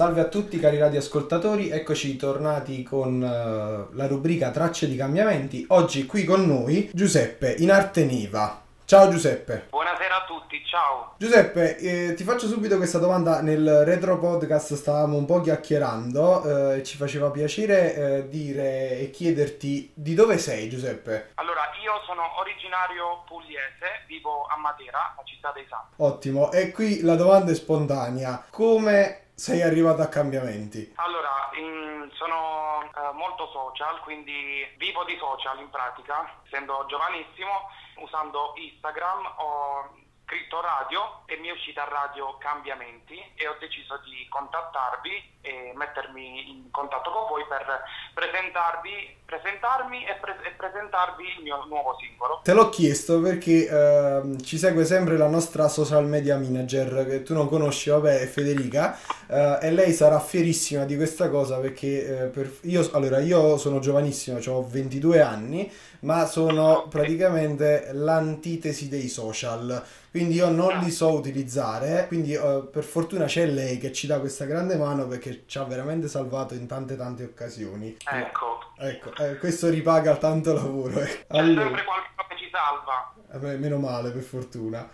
Salve a tutti cari radioascoltatori, eccoci tornati con uh, la rubrica Tracce di cambiamenti. Oggi qui con noi Giuseppe in arte Niva. Ciao Giuseppe. Buonasera a tutti, ciao. Giuseppe, eh, ti faccio subito questa domanda. Nel retro podcast stavamo un po' chiacchierando eh, e ci faceva piacere eh, dire e chiederti di dove sei Giuseppe? Allora, io sono originario pugliese, vivo a Matera, la città dei Santi. Ottimo, e qui la domanda è spontanea. Come sei arrivato a cambiamenti? Allora, in, sono eh, molto social, quindi vivo di social in pratica, essendo giovanissimo, usando Instagram ho scritto radio e mi è uscita radio Cambiamenti e ho deciso di contattarvi e mettermi in contatto con voi per presentarvi, presentarmi e, pre- e presentarvi il mio nuovo singolo. Te l'ho chiesto perché uh, ci segue sempre la nostra social media manager che tu non conosci, vabbè, Federica uh, e lei sarà fierissima di questa cosa perché uh, per... io, allora, io sono giovanissimo, ho 22 anni, ma sono praticamente l'antitesi dei social quindi io non li so utilizzare, quindi uh, per fortuna c'è lei che ci dà questa grande mano perché ci ha veramente salvato in tante tante occasioni. Ecco. Ecco, eh, questo ripaga tanto lavoro. Eh. Allora. C'è sempre qualcuno che ci salva. Eh, meno male, per fortuna.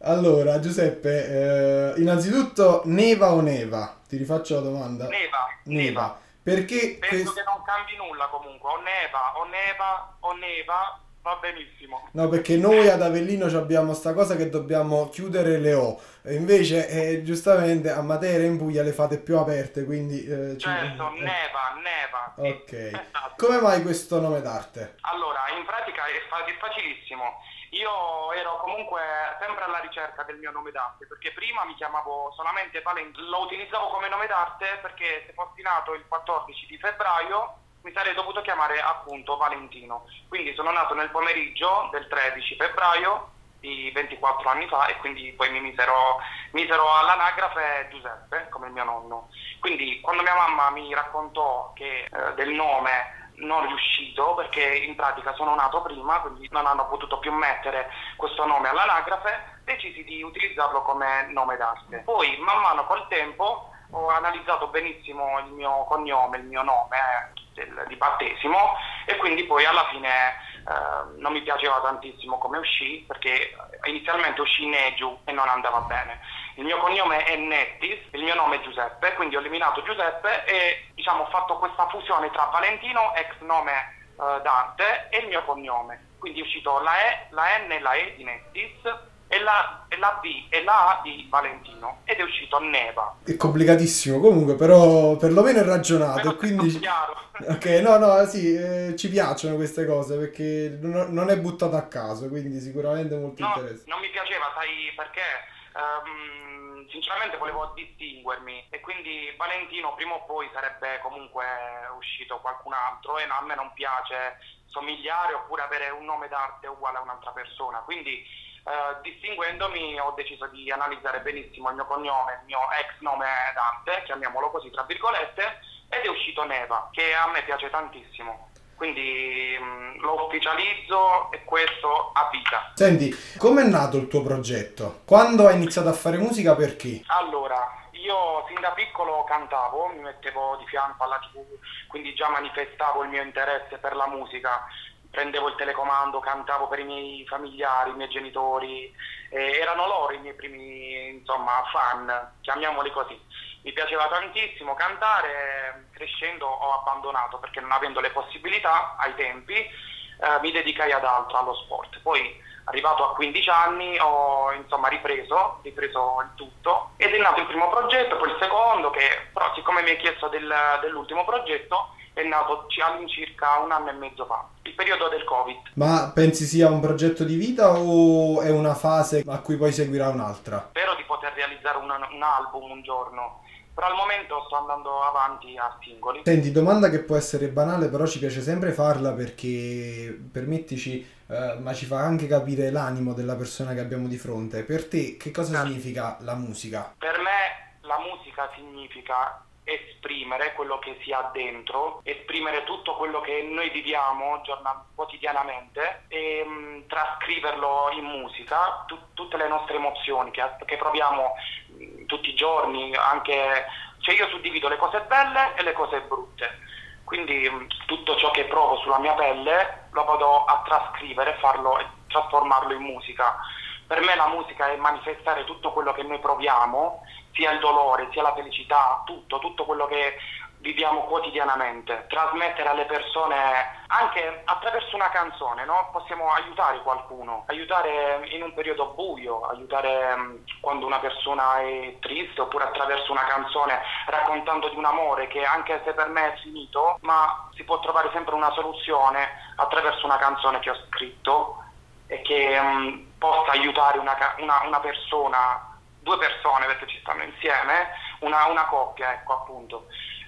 Allora, Giuseppe, eh, innanzitutto neva o neva? Ti rifaccio la domanda. Neva. Neva. neva. Perché... Penso che non cambi nulla comunque, o neva, o neva, o neva, va benissimo. No, perché noi ad Avellino abbiamo sta cosa che dobbiamo chiudere le O, e invece eh, giustamente a Matera in Puglia le fate più aperte, quindi... Eh, certo, ci... neva, neva. Sì. Ok. Esatto. Come mai questo nome d'arte? Allora, in pratica è, fa- è facilissimo. Io ero comunque sempre alla ricerca del mio nome d'arte, perché prima mi chiamavo solamente Valentino, lo utilizzavo come nome d'arte perché se fossi nato il 14 di febbraio mi sarei dovuto chiamare appunto Valentino. Quindi sono nato nel pomeriggio del 13 febbraio di 24 anni fa e quindi poi mi misero, misero all'anagrafe Giuseppe come mio nonno. Quindi quando mia mamma mi raccontò che eh, del nome non riuscito perché in pratica sono nato prima, quindi non hanno potuto più mettere questo nome all'anagrafe, decisi di utilizzarlo come nome d'arte. Poi man mano col tempo ho analizzato benissimo il mio cognome, il mio nome, eh, del, di battesimo e quindi poi alla fine eh, non mi piaceva tantissimo come uscì perché inizialmente uscì Negiu e non andava bene. Il mio cognome è Nettis, il mio nome è Giuseppe, quindi ho eliminato Giuseppe e diciamo, ho fatto questa fusione tra Valentino, ex nome eh, Dante, e il mio cognome. Quindi è uscito la, e, la N e la E di Nettis e la, e la B e la A di Valentino ed è uscito Neva. È complicatissimo comunque, però perlomeno è ragionato. Però quindi... chiaro. Ok, no, no, sì, eh, ci piacciono queste cose perché non, non è buttato a caso, quindi sicuramente molto no, interessante. Non mi piaceva, sai perché? Um, sinceramente volevo distinguermi e quindi Valentino prima o poi sarebbe comunque uscito qualcun altro e a me non piace somigliare oppure avere un nome d'arte uguale a un'altra persona, quindi Uh, distinguendomi ho deciso di analizzare benissimo il mio cognome, il mio ex nome Dante, chiamiamolo così tra virgolette, ed è uscito Neva, che a me piace tantissimo. Quindi mh, mm, lo ufficializzo e questo a vita. Senti, com'è nato il tuo progetto? Quando hai iniziato a fare musica, perché? Allora, io fin da piccolo cantavo, mi mettevo di fianco alla tv, quindi già manifestavo il mio interesse per la musica prendevo il telecomando, cantavo per i miei familiari, i miei genitori, eh, erano loro i miei primi insomma, fan, chiamiamoli così. Mi piaceva tantissimo cantare, crescendo ho abbandonato perché non avendo le possibilità ai tempi eh, mi dedicai ad altro, allo sport. Poi arrivato a 15 anni ho insomma ripreso, ripreso il tutto ed è nato il primo progetto, poi il secondo che però siccome mi hai chiesto del, dell'ultimo progetto è nato all'incirca un anno e mezzo fa, il periodo del Covid. Ma pensi sia un progetto di vita o è una fase a cui poi seguirà un'altra? Spero di poter realizzare un, un album un giorno. Però al momento sto andando avanti a singoli. Senti, domanda che può essere banale, però ci piace sempre farla perché, permettici, eh, ma ci fa anche capire l'animo della persona che abbiamo di fronte. Per te che cosa certo. significa la musica? Per me la musica significa esprimere quello che si ha dentro, esprimere tutto quello che noi viviamo giornal- quotidianamente e mh, mm, trascriverlo in musica, tu- tutte le nostre emozioni che, che proviamo tutti i giorni, anche cioè io suddivido le cose belle e le cose brutte. Quindi mm, tutto ciò che provo sulla mia pelle lo vado a trascrivere farlo, e trasformarlo in musica. Per me la musica è manifestare tutto quello che noi proviamo sia il dolore, sia la felicità, tutto, tutto quello che viviamo quotidianamente, trasmettere alle persone anche attraverso una canzone, no? possiamo aiutare qualcuno, aiutare in un periodo buio, aiutare mm, quando una persona è triste oppure attraverso una canzone raccontando di un amore che anche se per me è finito, ma si può trovare sempre una soluzione attraverso una canzone che ho scritto e che um, possa aiutare una, una, una persona due persone perché ci stanno insieme, una, una coppia, ecco appunto,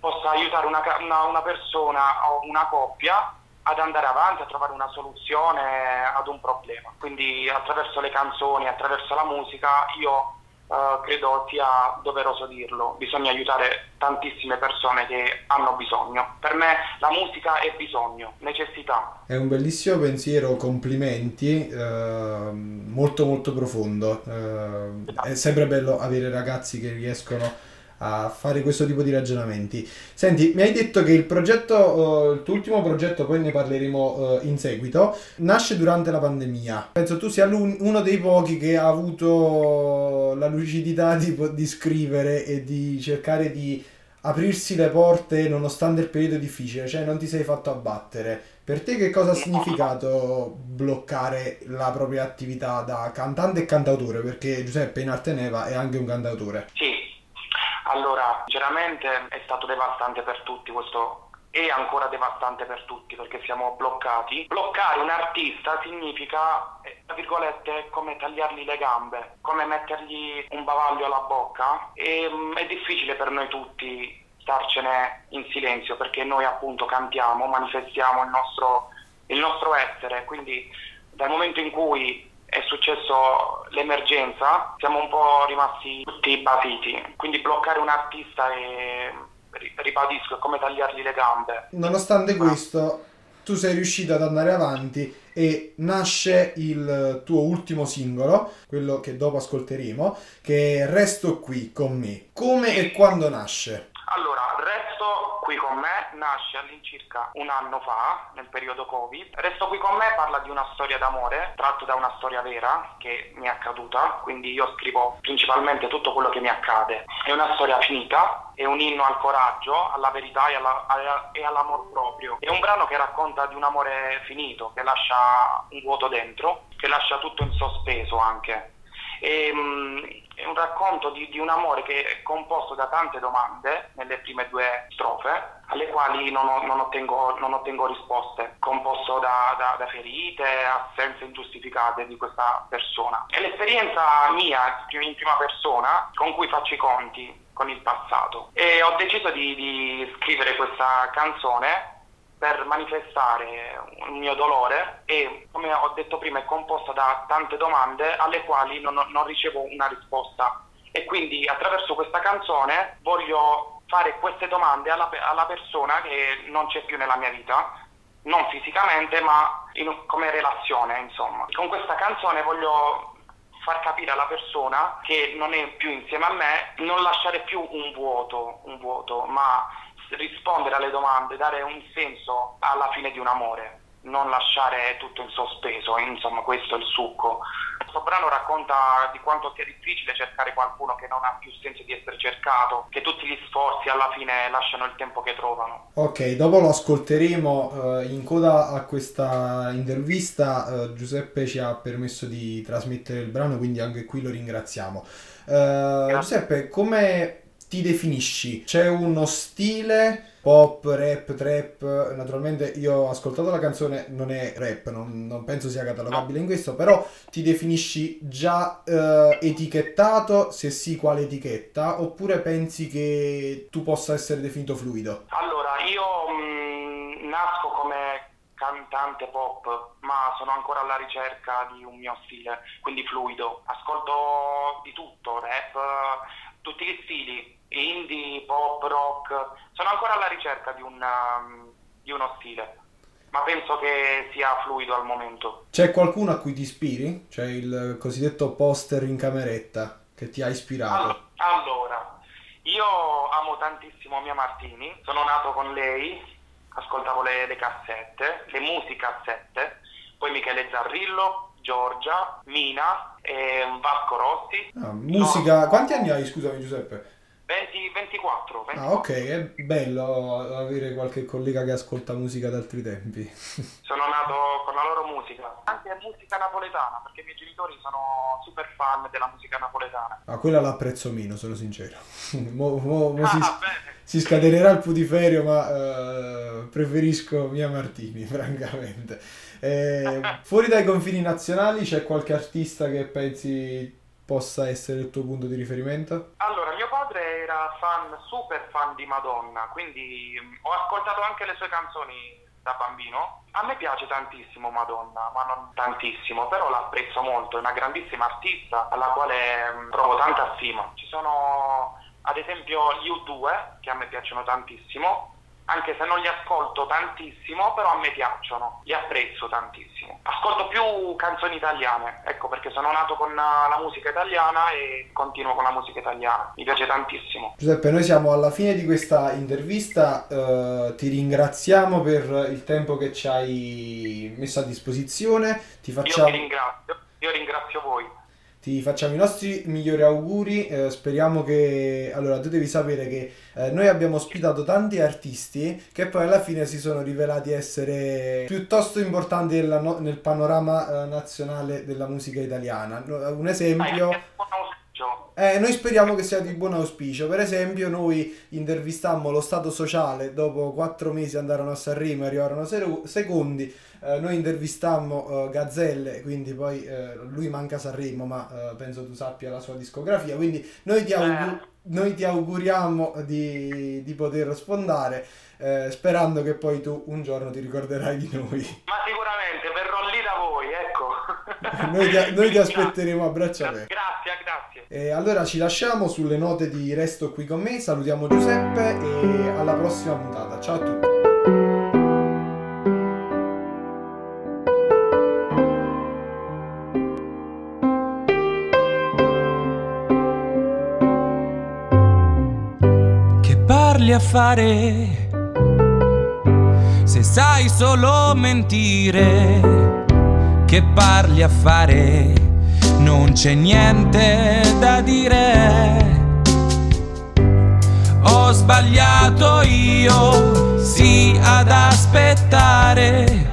possa aiutare una, una, una persona o una coppia ad andare avanti, a trovare una soluzione ad un problema. Quindi attraverso le canzoni, attraverso la musica, io Uh, credo sia doveroso dirlo, bisogna aiutare tantissime persone che hanno bisogno. Per me la musica è bisogno, necessità. È un bellissimo pensiero, complimenti, uh, molto molto profondo. Uh, è sempre bello avere ragazzi che riescono a fare questo tipo di ragionamenti. Senti, mi hai detto che il progetto, uh, il tuo ultimo progetto, poi ne parleremo uh, in seguito, nasce durante la pandemia. Penso tu sia uno dei pochi che ha avuto la lucidità di, di scrivere e di cercare di aprirsi le porte nonostante il periodo difficile, cioè non ti sei fatto abbattere. Per te che cosa ha significato bloccare la propria attività da cantante e cantautore? Perché Giuseppe in Arteneva è anche un cantautore. Sì, allora, sinceramente è stato devastante per tutti questo è ancora devastante per tutti perché siamo bloccati. Bloccare un artista significa, eh, tra virgolette, come tagliargli le gambe, come mettergli un bavaglio alla bocca e um, è difficile per noi tutti starcene in silenzio perché noi appunto cantiamo, manifestiamo il nostro, il nostro essere, quindi dal momento in cui è successo l'emergenza, siamo un po' rimasti tutti basiti, quindi bloccare un artista è, ribadisco, è come tagliargli le gambe. Nonostante questo, tu sei riuscito ad andare avanti e nasce il tuo ultimo singolo, quello che dopo ascolteremo, che è Resto qui con me. Come e quando nasce? Qui con me nasce all'incirca un anno fa, nel periodo Covid. Resto qui con me parla di una storia d'amore, tratto da una storia vera che mi è accaduta, quindi io scrivo principalmente tutto quello che mi accade. È una storia finita, è un inno al coraggio, alla verità e, alla, e all'amor proprio. È un brano che racconta di un amore finito, che lascia un vuoto dentro, che lascia tutto in sospeso anche. E, um, è un racconto di, di, un amore che è composto da tante domande nelle prime due strofe, alle quali non, ho, non, ottengo, non ottengo, risposte, composto da, da, da, ferite, assenze ingiustificate di questa persona. È l'esperienza mia in prima persona con cui faccio i conti con il passato e ho deciso di, di scrivere questa canzone per manifestare il mio dolore e, come ho detto prima, è composta da tante domande alle quali non, non ricevo una risposta. E quindi attraverso questa canzone voglio fare queste domande alla, alla persona che non c'è più nella mia vita, non fisicamente ma in, come relazione insomma. Con questa canzone voglio far capire alla persona che non è più insieme a me, non lasciare più un vuoto, un vuoto ma rispondere alle domande, dare un senso alla fine di un amore, non lasciare tutto in sospeso, insomma questo è il succo. Questo brano racconta di quanto sia difficile cercare qualcuno che non ha più senso di essere cercato, che tutti gli sforzi alla fine lasciano il tempo che trovano. Ok, dopo lo ascolteremo. Uh, in coda a questa intervista uh, Giuseppe ci ha permesso di trasmettere il brano, quindi anche qui lo ringraziamo. Uh, Giuseppe, come ti definisci? C'è uno stile pop, rap, trap. Naturalmente io ho ascoltato la canzone, non è rap, non, non penso sia catalogabile in questo, però ti definisci già eh, etichettato, se sì quale etichetta, oppure pensi che tu possa essere definito fluido? Allora, io mh, mm, nasco come cantante pop, ma sono ancora alla ricerca di un mio stile, quindi fluido. Ascolto di tutto, rap, tutti gli stili, indie, pop rock. Sono ancora alla ricerca di, un, um, di uno stile, ma penso che sia fluido al momento. C'è qualcuno a cui ti ispiri? C'è il cosiddetto poster in cameretta che ti ha ispirato? Allora, io amo tantissimo Mia Martini, sono nato con lei, ascoltavo le, le cassette, le musicassette, poi Michele Zarrillo, Giorgia, Mina e Vasco Rossi. Ah, musica... Quanti anni hai, scusami Giuseppe? 20, 24, 24. Ah, ok, è bello avere qualche collega che ascolta musica d'altri tempi. Sono nato con la loro musica, anche musica napoletana, perché i miei genitori sono super fan della musica napoletana. Ah, quella l'apprezzo meno, sono sincero. mo, mo, mo ah, si, si, scatenerà il putiferio, ma uh, preferisco Mia Martini, francamente. Eh, fuori dai confini nazionali c'è qualche artista che pensi possa essere il tuo punto di riferimento? Allora, mio padre era fan, super fan di Madonna, quindi mm, ho ascoltato anche le sue canzoni da bambino. A me piace tantissimo Madonna, ma non tantissimo, però l'apprezzo molto, è una grandissima artista alla quale mm, provo tanta stima. Ci sono ad esempio gli U2 che a me piacciono tantissimo, anche se non li ascolto tantissimo, però a me piacciono, li apprezzo tantissimo. Ascolto più canzoni italiane, ecco perché sono nato con la musica italiana e continuo con la musica italiana, mi piace tantissimo. Giuseppe, noi siamo alla fine di questa intervista, uh, ti ringraziamo per il tempo che ci hai messo a disposizione, ti facciamo... Io ti ringrazio, io ringrazio voi ti facciamo i nostri migliori auguri. Eh, speriamo che. Allora, tu devi sapere che eh, noi abbiamo ospitato tanti artisti che poi alla fine si sono rivelati essere piuttosto importanti nel panorama eh, nazionale della musica italiana. Un esempio. Eh, noi speriamo che sia di buon auspicio. Per esempio, noi intervistammo lo Stato sociale, dopo quattro mesi andarono a Sanremo e arrivarono secondi. Eh, noi intervistammo uh, Gazzelle, quindi poi uh, lui manca Sanremo, ma uh, penso tu sappia la sua discografia. Quindi noi ti, augur- noi ti auguriamo di, di, poter sfondare, sperando che poi tu un giorno ti ricorderai di noi. Ma sicuramente verrò lì da voi, ecco. noi, ti, noi ti aspetteremo a braccia aperte. Grazie, grazie. E allora ci lasciamo sulle note di Resto qui con me. Salutiamo Giuseppe e alla prossima puntata. Ciao a tutti. a fare se sai solo mentire? Che parli a fare? Non c'è niente da dire. Ho sbagliato io, sì, ad aspettare.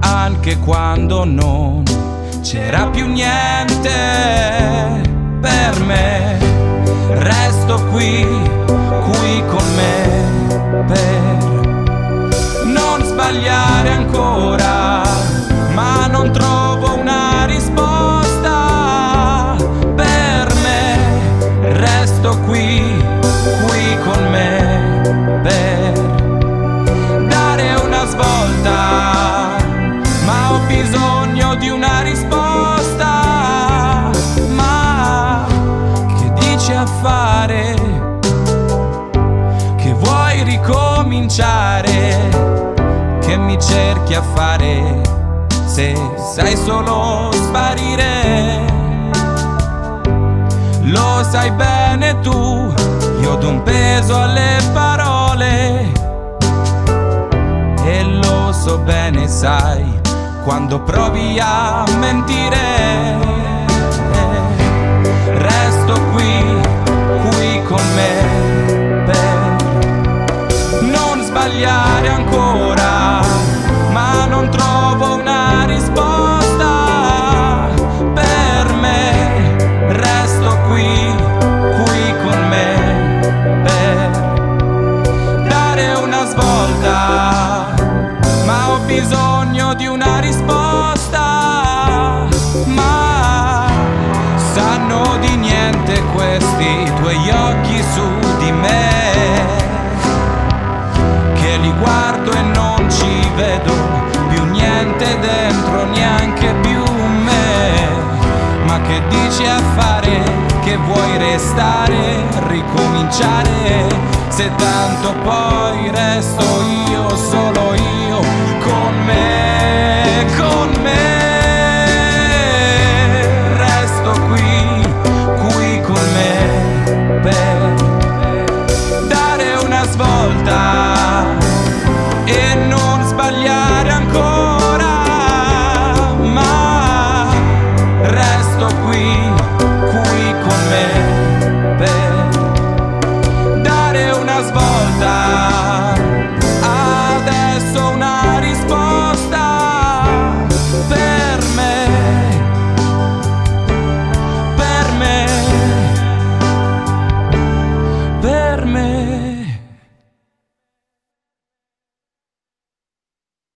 Anche quando non c'era più niente per me resto qui, qui con me per non sbagliare ancora, non trovo sai solo sparire. Lo sai bene tu, io do un peso alle parole e lo so bene, sai, quando provi a mentire. Resto qui con me per non sbagliare che dici a fare, che vuoi restare, ricominciare, se tanto poi resto io, solo io, con me.